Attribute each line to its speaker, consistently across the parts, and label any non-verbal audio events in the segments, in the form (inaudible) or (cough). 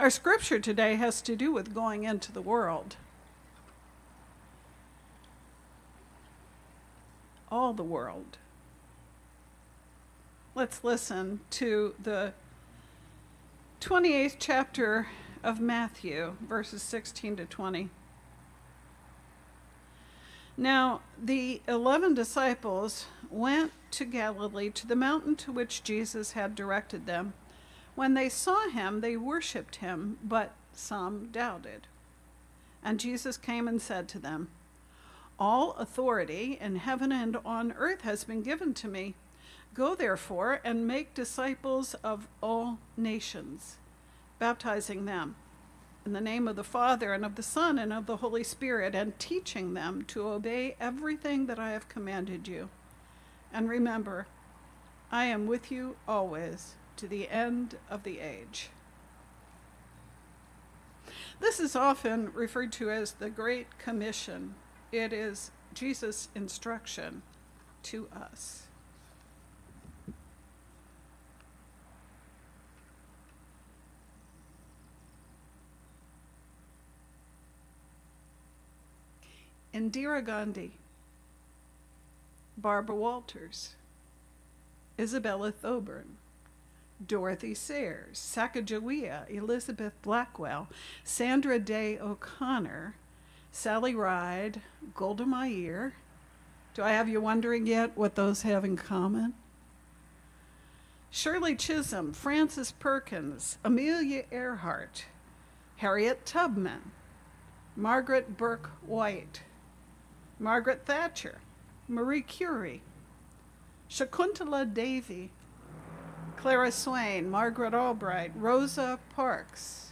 Speaker 1: Our scripture today has to do with going into the world. All the world. Let's listen to the 28th chapter of Matthew, verses 16 to 20. Now, the eleven disciples went to Galilee to the mountain to which Jesus had directed them. When they saw him, they worshipped him, but some doubted. And Jesus came and said to them, All authority in heaven and on earth has been given to me. Go therefore and make disciples of all nations, baptizing them in the name of the Father and of the Son and of the Holy Spirit, and teaching them to obey everything that I have commanded you. And remember, I am with you always to the end of the age. This is often referred to as the Great Commission. It is Jesus' instruction to us. Indira Gandhi, Barbara Walters, Isabella Thoburn, Dorothy Sayers, Sacagawea, Elizabeth Blackwell, Sandra Day O'Connor, Sally Ride, Golda Meir. Do I have you wondering yet what those have in common? Shirley Chisholm, Frances Perkins, Amelia Earhart, Harriet Tubman, Margaret Burke White, Margaret Thatcher, Marie Curie, Shakuntala Devi, Clara Swain, Margaret Albright, Rosa Parks.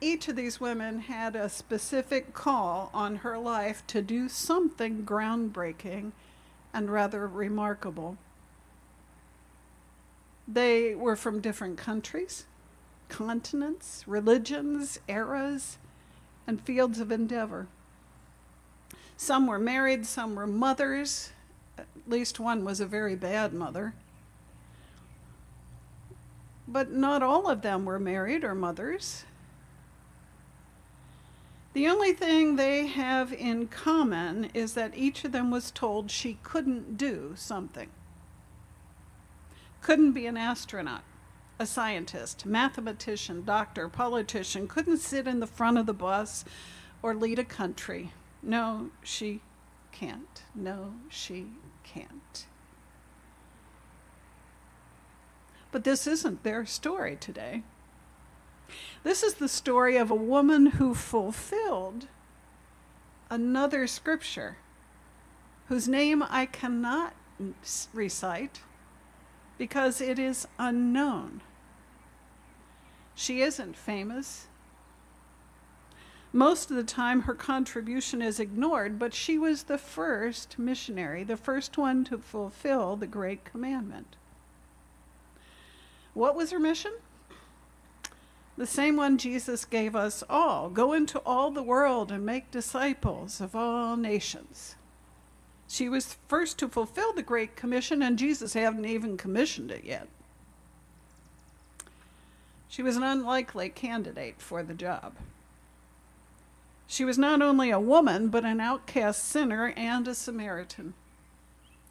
Speaker 1: Each of these women had a specific call on her life to do something groundbreaking and rather remarkable. They were from different countries, continents, religions, eras, and fields of endeavor. Some were married, some were mothers. At least one was a very bad mother. But not all of them were married or mothers. The only thing they have in common is that each of them was told she couldn't do something. Couldn't be an astronaut, a scientist, mathematician, doctor, politician, couldn't sit in the front of the bus or lead a country. No, she can't. No, she can't. But this isn't their story today. This is the story of a woman who fulfilled another scripture whose name I cannot recite because it is unknown. She isn't famous. Most of the time, her contribution is ignored, but she was the first missionary, the first one to fulfill the Great Commandment. What was her mission? The same one Jesus gave us all go into all the world and make disciples of all nations. She was first to fulfill the Great Commission, and Jesus hadn't even commissioned it yet. She was an unlikely candidate for the job. She was not only a woman, but an outcast sinner and a Samaritan.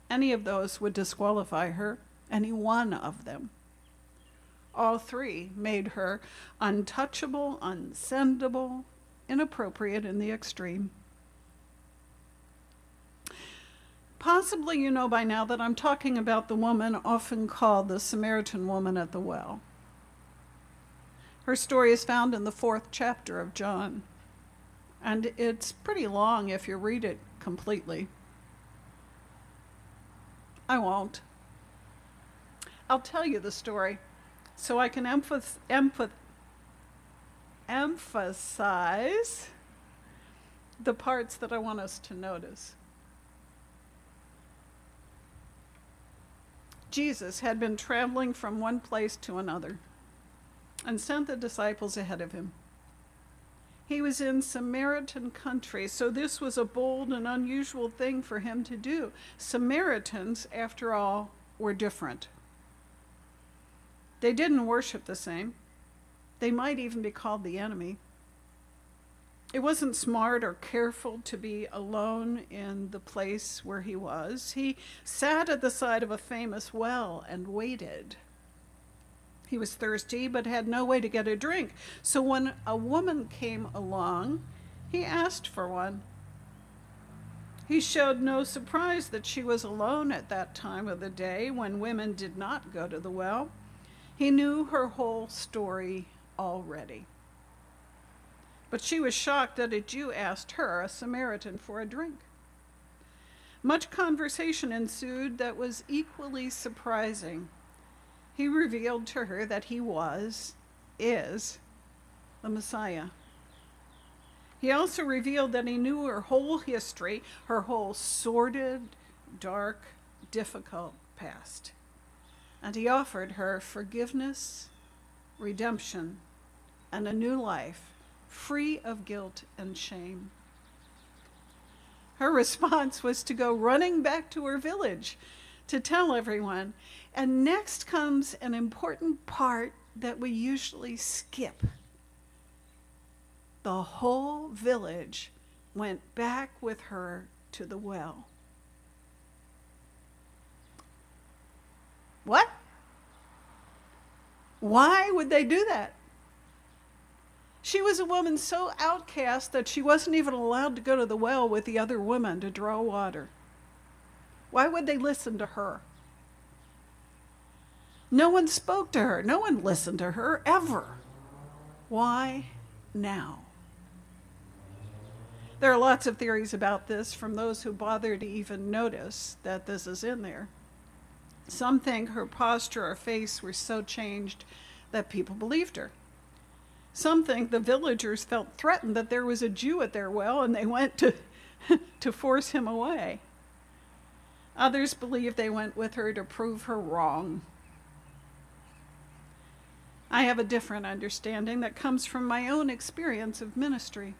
Speaker 1: Any of those would disqualify her, any one of them. All three made her untouchable, unsendable, inappropriate in the extreme. Possibly you know by now that I'm talking about the woman often called the Samaritan woman at the well. Her story is found in the fourth chapter of John, and it's pretty long if you read it completely. I won't. I'll tell you the story so I can emph- emph- emphasize the parts that I want us to notice. Jesus had been traveling from one place to another and sent the disciples ahead of him. He was in Samaritan country, so this was a bold and unusual thing for him to do. Samaritans, after all, were different. They didn't worship the same. They might even be called the enemy. It wasn't smart or careful to be alone in the place where he was. He sat at the side of a famous well and waited. He was thirsty but had no way to get a drink. So when a woman came along, he asked for one. He showed no surprise that she was alone at that time of the day when women did not go to the well. He knew her whole story already. But she was shocked that a Jew asked her, a Samaritan, for a drink. Much conversation ensued that was equally surprising. He revealed to her that he was, is, the Messiah. He also revealed that he knew her whole history, her whole sordid, dark, difficult past. And he offered her forgiveness, redemption, and a new life free of guilt and shame. Her response was to go running back to her village to tell everyone. And next comes an important part that we usually skip. The whole village went back with her to the well. What? Why would they do that? She was a woman so outcast that she wasn't even allowed to go to the well with the other women to draw water. Why would they listen to her? No one spoke to her. No one listened to her ever. Why now? There are lots of theories about this from those who bother to even notice that this is in there. Some think her posture or face were so changed that people believed her. Some think the villagers felt threatened that there was a Jew at their well and they went to, (laughs) to force him away. Others believe they went with her to prove her wrong. I have a different understanding that comes from my own experience of ministry.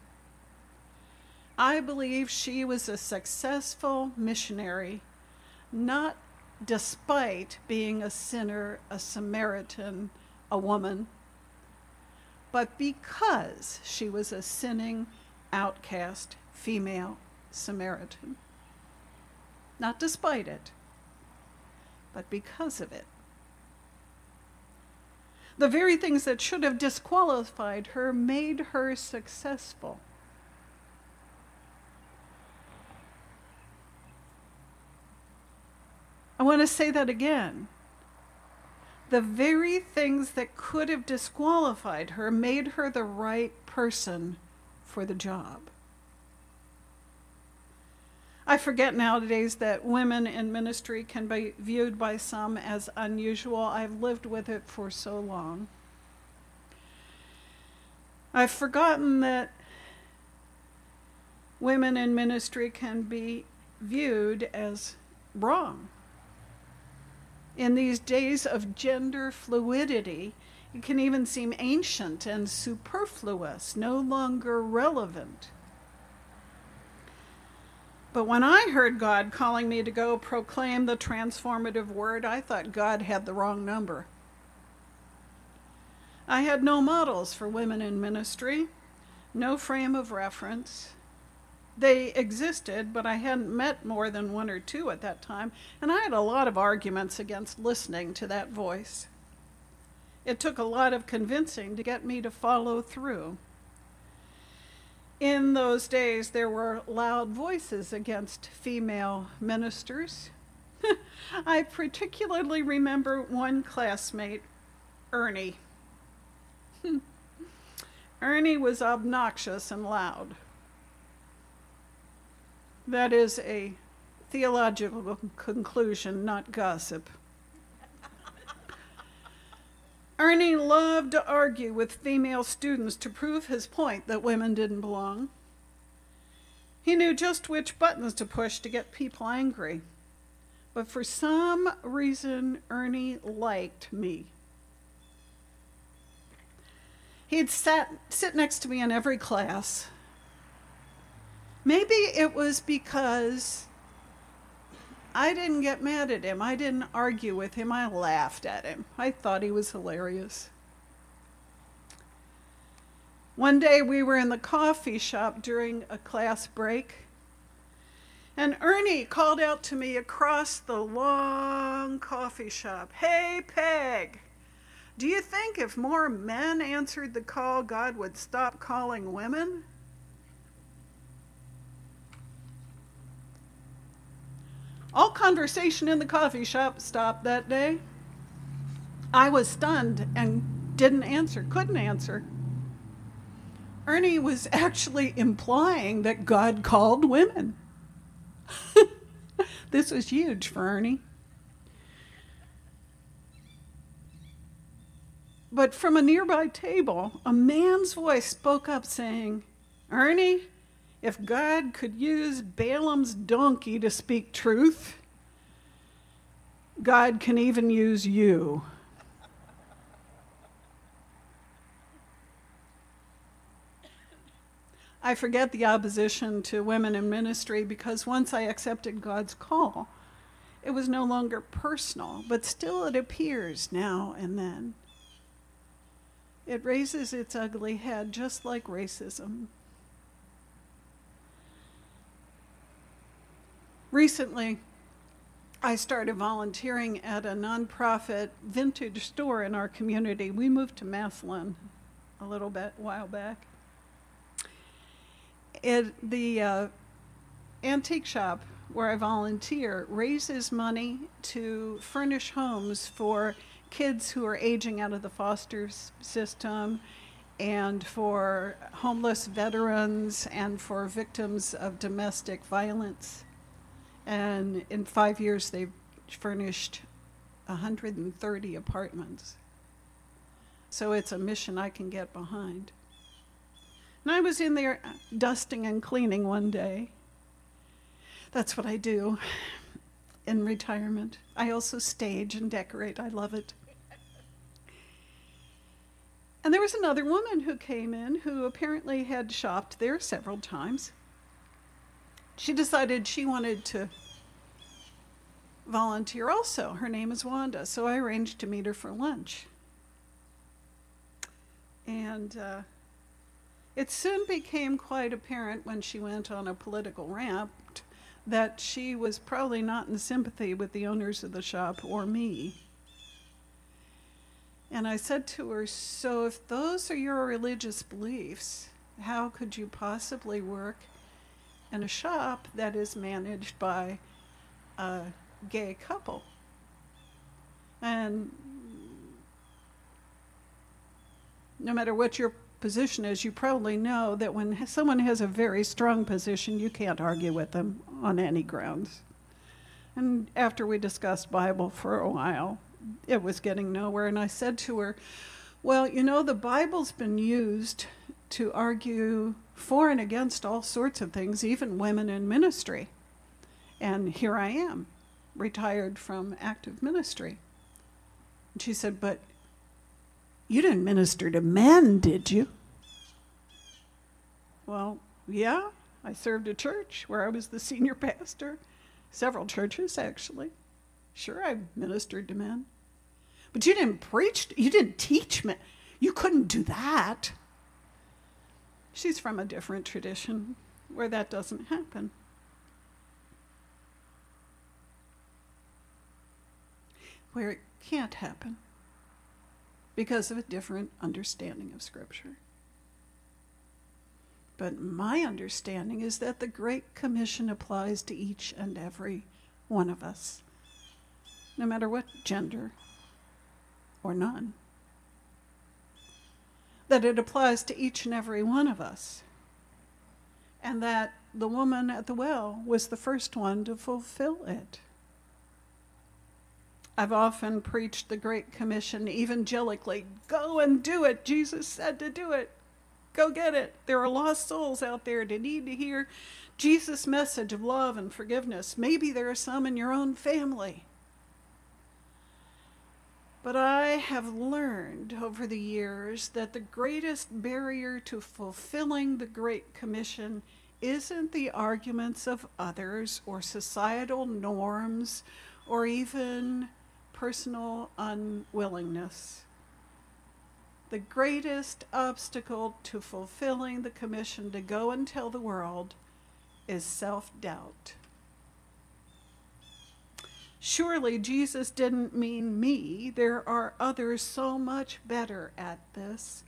Speaker 1: I believe she was a successful missionary, not despite being a sinner, a Samaritan, a woman but because she was a sinning, outcast female Samaritan. Not despite it, but because of it. The very things that should have disqualified her made her successful. I want to say that again the very things that could have disqualified her made her the right person for the job. I forget nowadays that women in ministry can be viewed by some as unusual. I've lived with it for so long. I've forgotten that women in ministry can be viewed as wrong in these days of gender fluidity, it can even seem ancient and superfluous, no longer relevant. But when I heard God calling me to go proclaim the transformative word, I thought God had the wrong number. I had no models for women in ministry, no frame of reference, they existed, but I hadn't met more than one or two at that time, and I had a lot of arguments against listening to that voice. It took a lot of convincing to get me to follow through. In those days, there were loud voices against female ministers. (laughs) I particularly remember one classmate, Ernie. (laughs) Ernie was obnoxious and loud. That is a theological conclusion, not gossip. Ernie loved to argue with female students to prove his point that women didn't belong. He knew just which buttons to push to get people angry. But for some reason, Ernie liked me. He'd sat, sit next to me in every class, Maybe it was because I didn't get mad at him. I didn't argue with him. I laughed at him. I thought he was hilarious. One day we were in the coffee shop during a class break, and Ernie called out to me across the long coffee shop Hey, Peg, do you think if more men answered the call, God would stop calling women? All conversation in the coffee shop stopped that day. I was stunned and didn't answer, couldn't answer. Ernie was (laughs) actually implying that God called women. (laughs) this was huge for Ernie. But from a nearby table, a man's voice spoke up saying, Ernie, if God could use Balaam's donkey to speak truth, God can even use you. I forget the opposition to women in ministry because once I accepted God's call, it was no longer personal, but still it appears now and then. It raises its ugly head just like racism. Recently, I started volunteering at a nonprofit vintage store in our community. We moved to Massillon a little bit while back. It, the uh, antique shop where I volunteer raises money to furnish homes for kids who are aging out of the foster system and for homeless veterans and for victims of domestic violence. And in five years, they've furnished 130 apartments. So it's a mission I can get behind. And I was in there dusting and cleaning one day. That's what I do in retirement. I also stage and decorate. I love it. And there was another woman who came in who apparently had shopped there several times she decided she wanted to volunteer also. Her name is Wanda, so I arranged to meet her for lunch. And uh, it soon became quite apparent when she went on a political rant that she was probably not in sympathy with the owners of the shop or me. And I said to her, So if those are your religious beliefs, how could you possibly work in a shop that is managed by a gay couple. And no matter what your position is, you probably know that when someone has a very strong position, you can't argue with them on any grounds. And after we discussed Bible for a while, it was getting nowhere. And I said to her, Well, you know, the Bible's been used to argue for and against all sorts of things, even women in ministry. And here I am, retired from active ministry. And she said, But you didn't minister to men, did you? Well, yeah, I served a church where I was the senior (laughs) pastor, several churches actually. Sure, I ministered to men. But you didn't preach, you didn't teach men. You couldn't do that. She's from a different tradition where that doesn't happen. Where it can't happen because of a different understanding of Scripture. But my understanding is that the Great Commission applies to each and every one of us, no matter what gender or none that it applies to each and every one of us. And that the woman at the well was the first one to fulfill it. I've often preached the Great Commission evangelically go and do it. Jesus said to do it. Go get it. There are lost souls out there that need to hear Jesus' message of love and forgiveness. Maybe there are some in your own family. But I have learned over the years that the greatest barrier to fulfilling the Great Commission isn't the arguments of others or societal norms or even personal unwillingness. The greatest obstacle to fulfilling the commission to go and tell the world is self doubt. Surely Jesus didn't mean me. There are others so much better at this.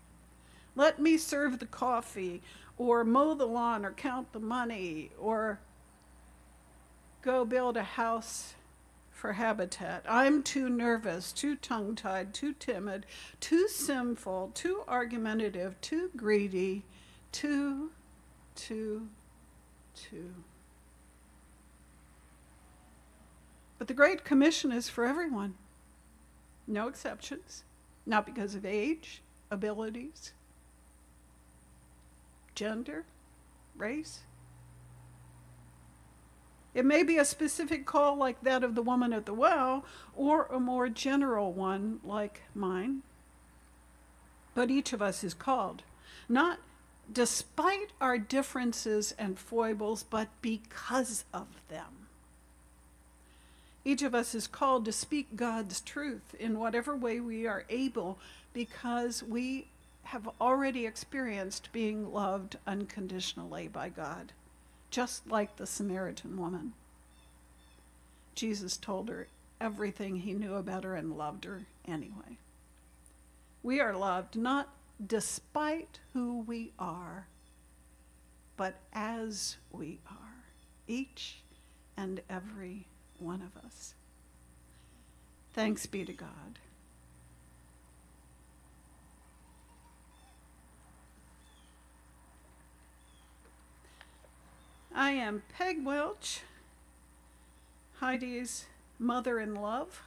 Speaker 1: Let me serve the coffee, or mow the lawn, or count the money, or go build a house for habitat. I'm too nervous, too tongue tied, too timid, too sinful, too argumentative, too greedy, too, too, too. But the Great Commission is for everyone, no exceptions, not because of age, abilities, gender, race. It may be a specific call like that of the woman at the well, or a more general one like mine. But each of us is called, not despite our differences and foibles, but because of them. Each of us is called to speak God's truth in whatever way we are able because we have already experienced being loved unconditionally by God just like the Samaritan woman. Jesus told her everything he knew about her and loved her anyway. We are loved not despite who we are, but as we are, each and every one of us. Thanks be to God. I am Peg Welch, Heidi's mother in love,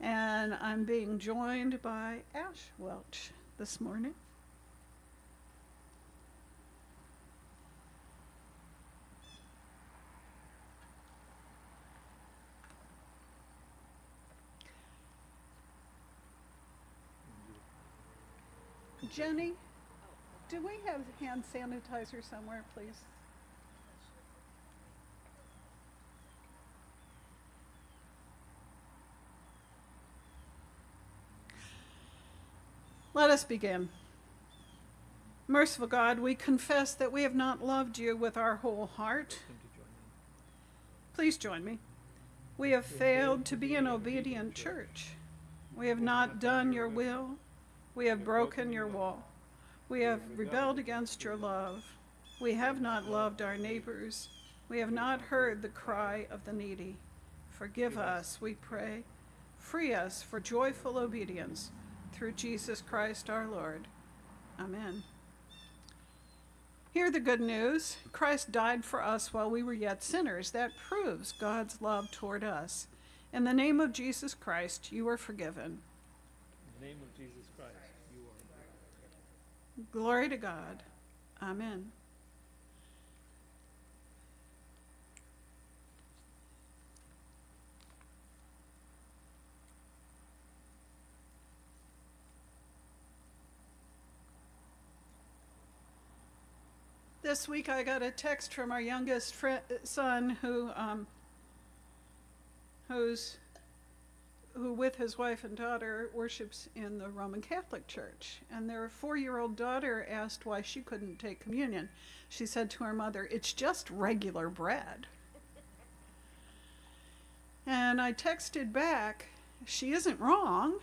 Speaker 1: and I'm being joined by Ash Welch this morning. Jenny, do we have hand sanitizer somewhere, please? Let us begin. Merciful God, we confess that we have not loved you with our whole heart. Please join me. We have failed to be an obedient church. We have not done your will. We have broken your wall. We have rebelled against your love. We have not loved our neighbors. We have not heard the cry of the needy. Forgive us, we pray. Free us for joyful obedience through Jesus Christ our Lord. Amen. Hear the good news Christ died for us while we were yet sinners. That proves God's love toward us. In the name of Jesus Christ, you are forgiven.
Speaker 2: The name of Jesus Christ, you are.
Speaker 1: Glory to God. Amen. this week I got a text from our youngest son who um, who's who with his wife and daughter worships in the Roman Catholic Church. And their four-year-old daughter asked why she couldn't take communion. She said to her mother, "It's just regular bread." and I texted back, "She isn't wrong."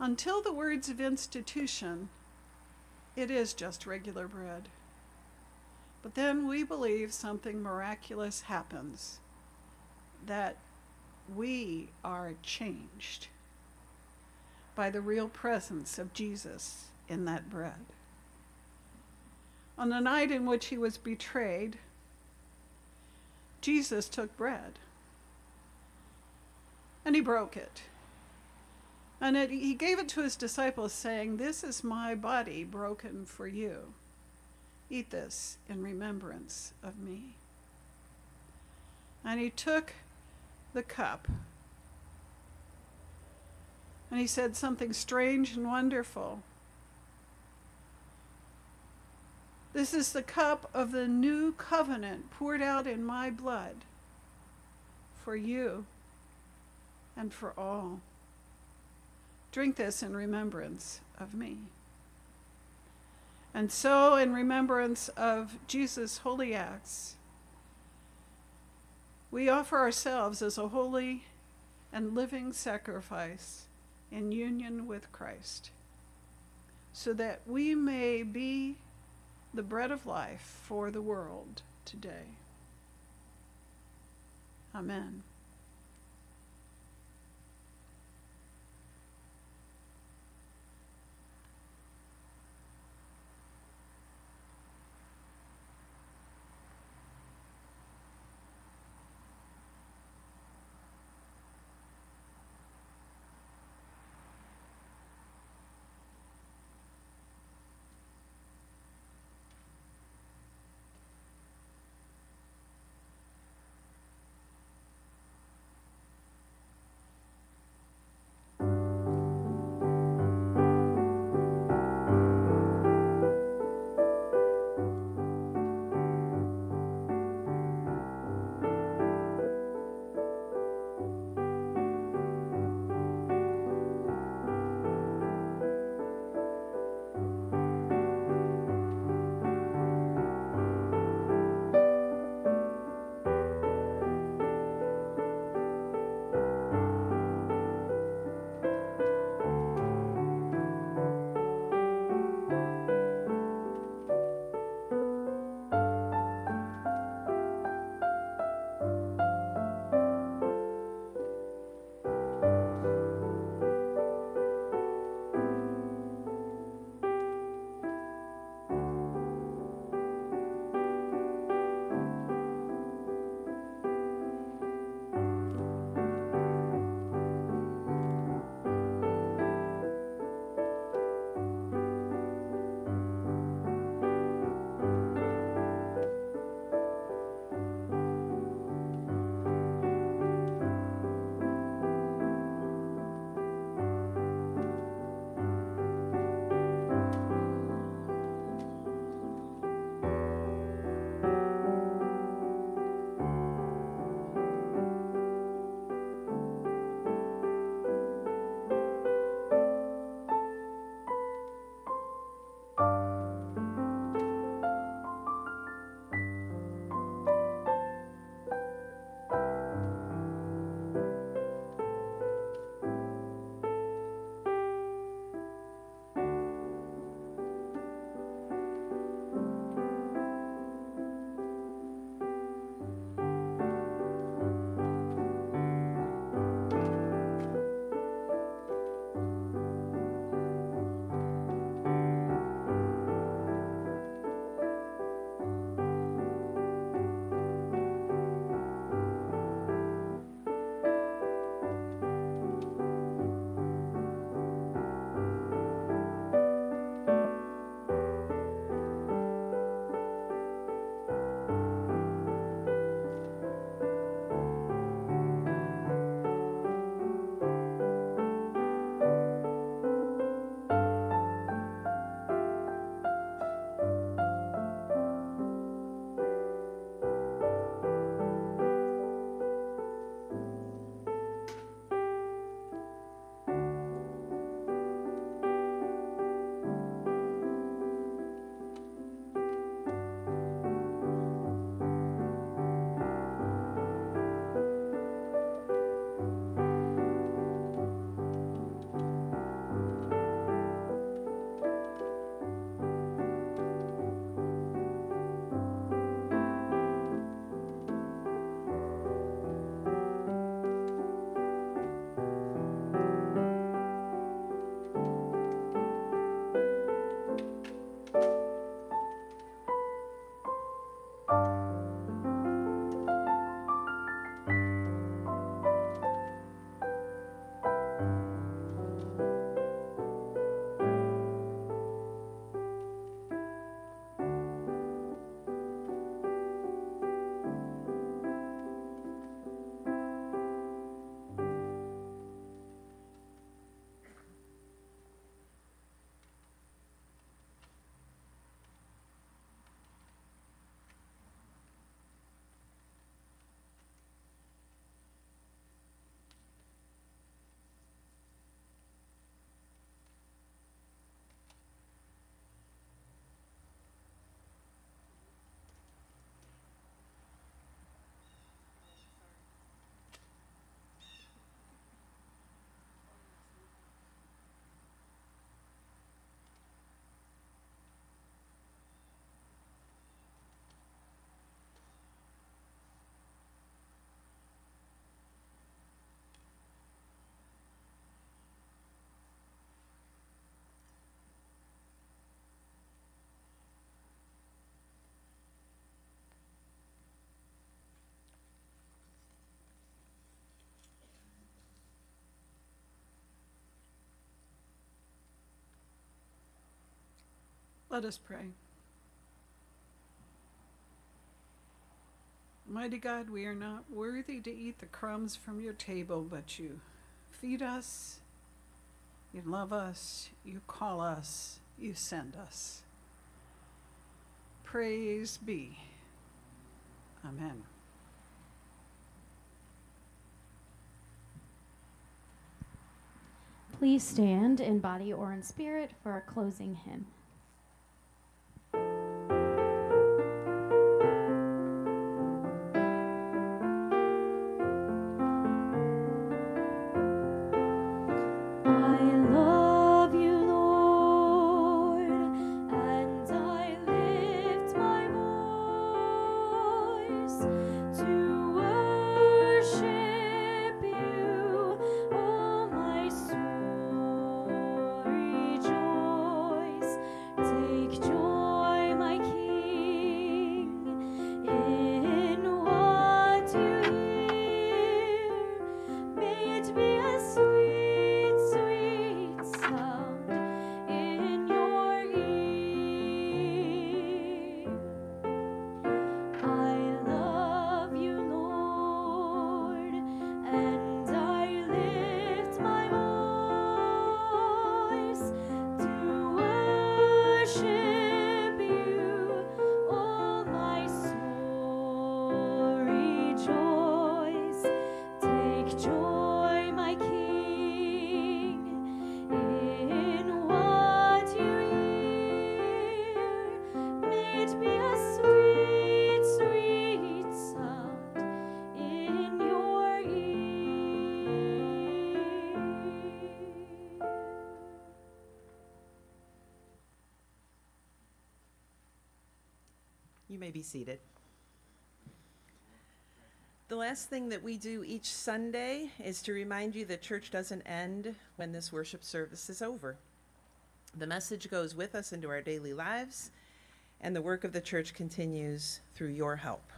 Speaker 1: Until the words of institution it is just regular bread. But then we believe something miraculous happens, that we are changed by the real presence of Jesus in that bread. On the night in which he was betrayed, Jesus took bread and he broke it. And it, he gave it to his disciples, saying, This is my body broken for you. Eat this in remembrance of me. And he took the cup. And he said something strange and wonderful. This is the cup of the new covenant poured out in my blood for you and for all. Drink this in remembrance of me. And so, in remembrance of Jesus' holy acts, we offer ourselves as a holy and living sacrifice in union with Christ, so that we may be the bread of life for the world today. Amen. Let us pray. Mighty God, we are not worthy to eat the crumbs from your table, but you feed us, you love us, you call us, you send us. Praise be. Amen.
Speaker 3: Please stand in body or in spirit for our closing hymn.
Speaker 4: Be seated. The last thing that we do each Sunday is to remind you that church doesn't end when this worship service is over. The message goes with us into our daily lives, and the work of the church continues through your help.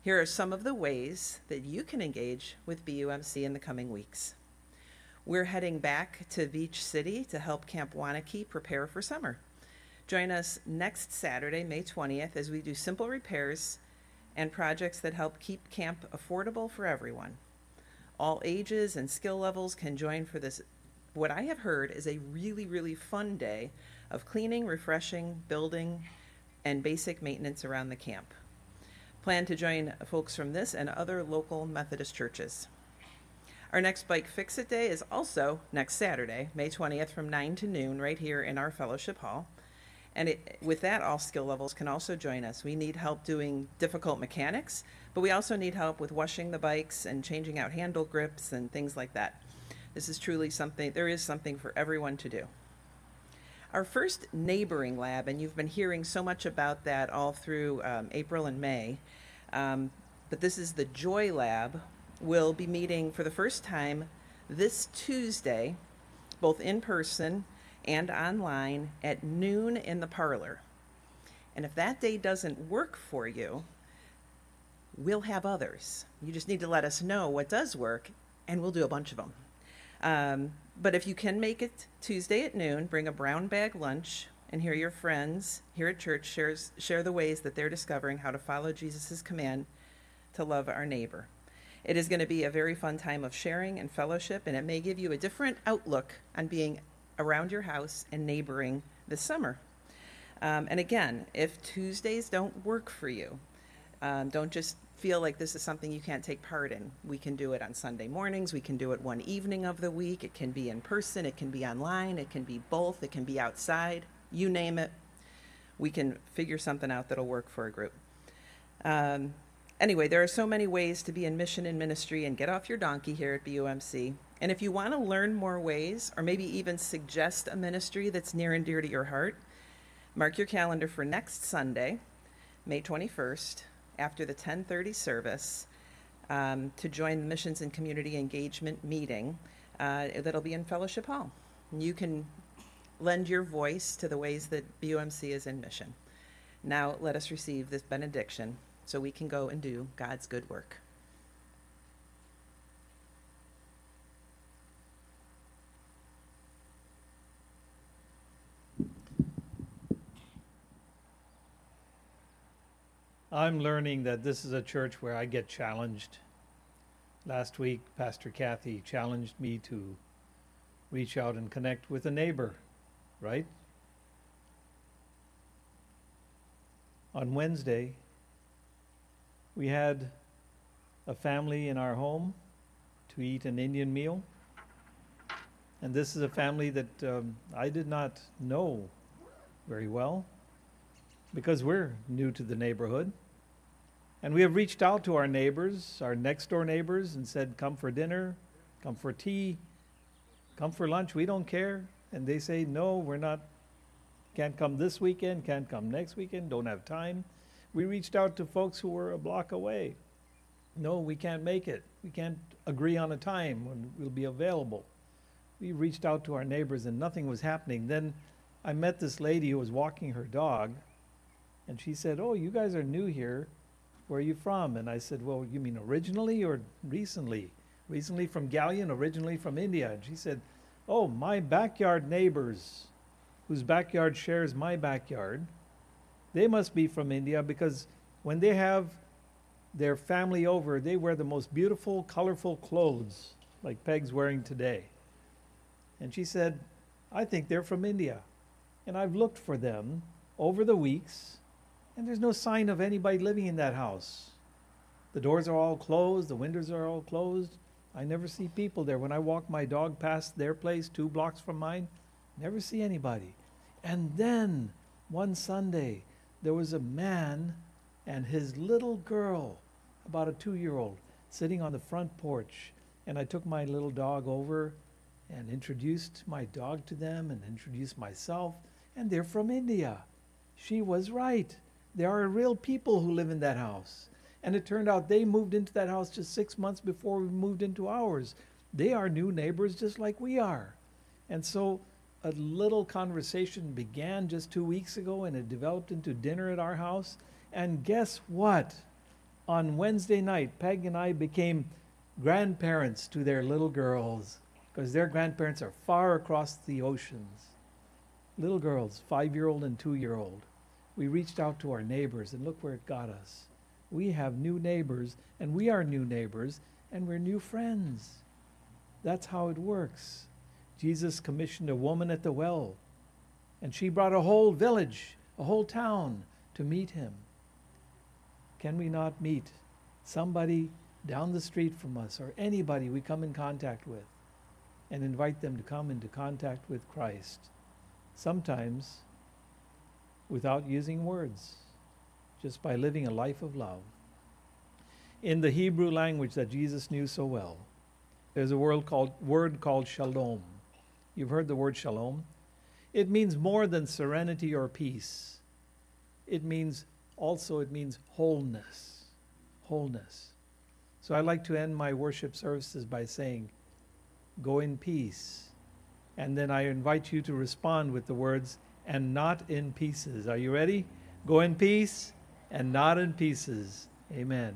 Speaker 4: Here are some of the ways that you can engage with BUMC in the coming weeks. We're heading back to Beach City to help Camp Wanake prepare for summer. Join us next Saturday, May 20th, as we do simple repairs and projects that help keep camp affordable for everyone. All ages and skill levels can join for this, what I have heard is a really, really fun day of cleaning, refreshing, building, and basic maintenance around the camp. Plan to join folks from this and other local Methodist churches. Our next Bike Fix It Day is also next Saturday, May 20th from 9 to noon, right here in our fellowship hall. And it, with that, all skill levels can also join us. We need help doing difficult mechanics, but we also need help with washing the bikes and changing out handle grips and things like that. This is truly something, there is something for everyone to do. Our first neighboring lab, and you've been hearing so much about that all through um, April and May, um, but this is the Joy Lab, will be meeting for the first time this Tuesday, both in person and online at noon in the parlor. And if that day doesn't work for you, we'll have others. You just need to let us know what does work, and we'll do a bunch of them. Um, but if you can make it Tuesday at noon, bring a brown bag lunch and hear your friends here at church shares, share the ways that they're discovering how to follow Jesus' command to love our neighbor. It is going to be a very fun time of sharing and fellowship, and it may give you a different outlook on being around your house and neighboring this summer. Um, and again, if Tuesdays don't work for you, um, don't just feel like this is something you can't take part in. We can do it on Sunday mornings. We can do it one evening of the week. It can be in person. It can be online. It can be both. It can be outside. You name it. We can figure something out that'll work for a group. Um, anyway, there are so many ways to be in mission and ministry and get off your donkey here at BUMC. And if you want to learn more ways, or maybe even suggest a ministry that's near and dear to your heart, mark your calendar for next Sunday, May 21st, after the 10:30 service, um, to join the Missions and Community Engagement meeting uh, that'll be in Fellowship Hall. You can lend your voice to the ways that BUMC is in mission. Now let us receive this benediction so we can go and do God's good work.
Speaker 2: I'm learning that this is a church where I get challenged. Last week, Pastor Kathy challenged me to reach out and connect with a neighbor, right? On Wednesday, we had a family in our home to eat an Indian meal. And this is a family that um, I did not know very well because we're new to the neighborhood. And we have reached out to our neighbors, our next door neighbors, and said, Come for dinner, come for tea, come for lunch, we don't care. And they say, No, we're not, can't come this weekend, can't come next weekend, don't have time. We reached out to folks who were a block away. No, we can't make it. We can't agree on a time when we'll be available. We reached out to our neighbors and nothing was happening. Then I met this lady who was walking her dog, and she said, Oh, you guys are new here. Where are you from? And I said, Well, you mean originally or recently? Recently from Galion, originally from India. And she said, Oh, my backyard neighbors, whose backyard shares my backyard, they must be from India because when they have their family over, they wear the most beautiful, colorful clothes, like Peg's wearing today. And she said, I think they're from India. And I've looked for them over the weeks, and there's no sign of anybody living in that house. The doors are all closed, the windows are all closed. I never see people there. When I walk my dog past their place, two blocks from mine, never see anybody. And then one Sunday, there was a man and his little girl, about a two year old, sitting on the front porch. And I took my little dog over and introduced my dog to them and introduced myself. And they're from India. She was right. There are real people who live in that house. And it turned out they moved into that house just six months before we moved into ours. They are new neighbors just like we are. And so a little conversation began just two weeks ago and it developed into dinner at our house. And guess what? On Wednesday night, Peg and I became grandparents to their little girls because their grandparents are far across the oceans. Little girls, five year old and two year old. We reached out to our neighbors and look where it got us we have new neighbors, and we are new neighbors, and we're new friends. That's how it works. Jesus commissioned a woman at the well, and she brought a whole village, a whole town to meet him. Can we not meet somebody down the street from us or anybody we come in contact with and invite them to come into contact with Christ? Sometimes without using words just by living a life of love. In the Hebrew language that Jesus knew so well, there's a word called, word called shalom. You've heard the word shalom? It means more than serenity or peace. It means also it means wholeness. Wholeness. So I like to end my worship services by saying, Go in peace. And then I invite you to respond with the words, and not in pieces. Are you ready? Go in peace and not in pieces. Amen.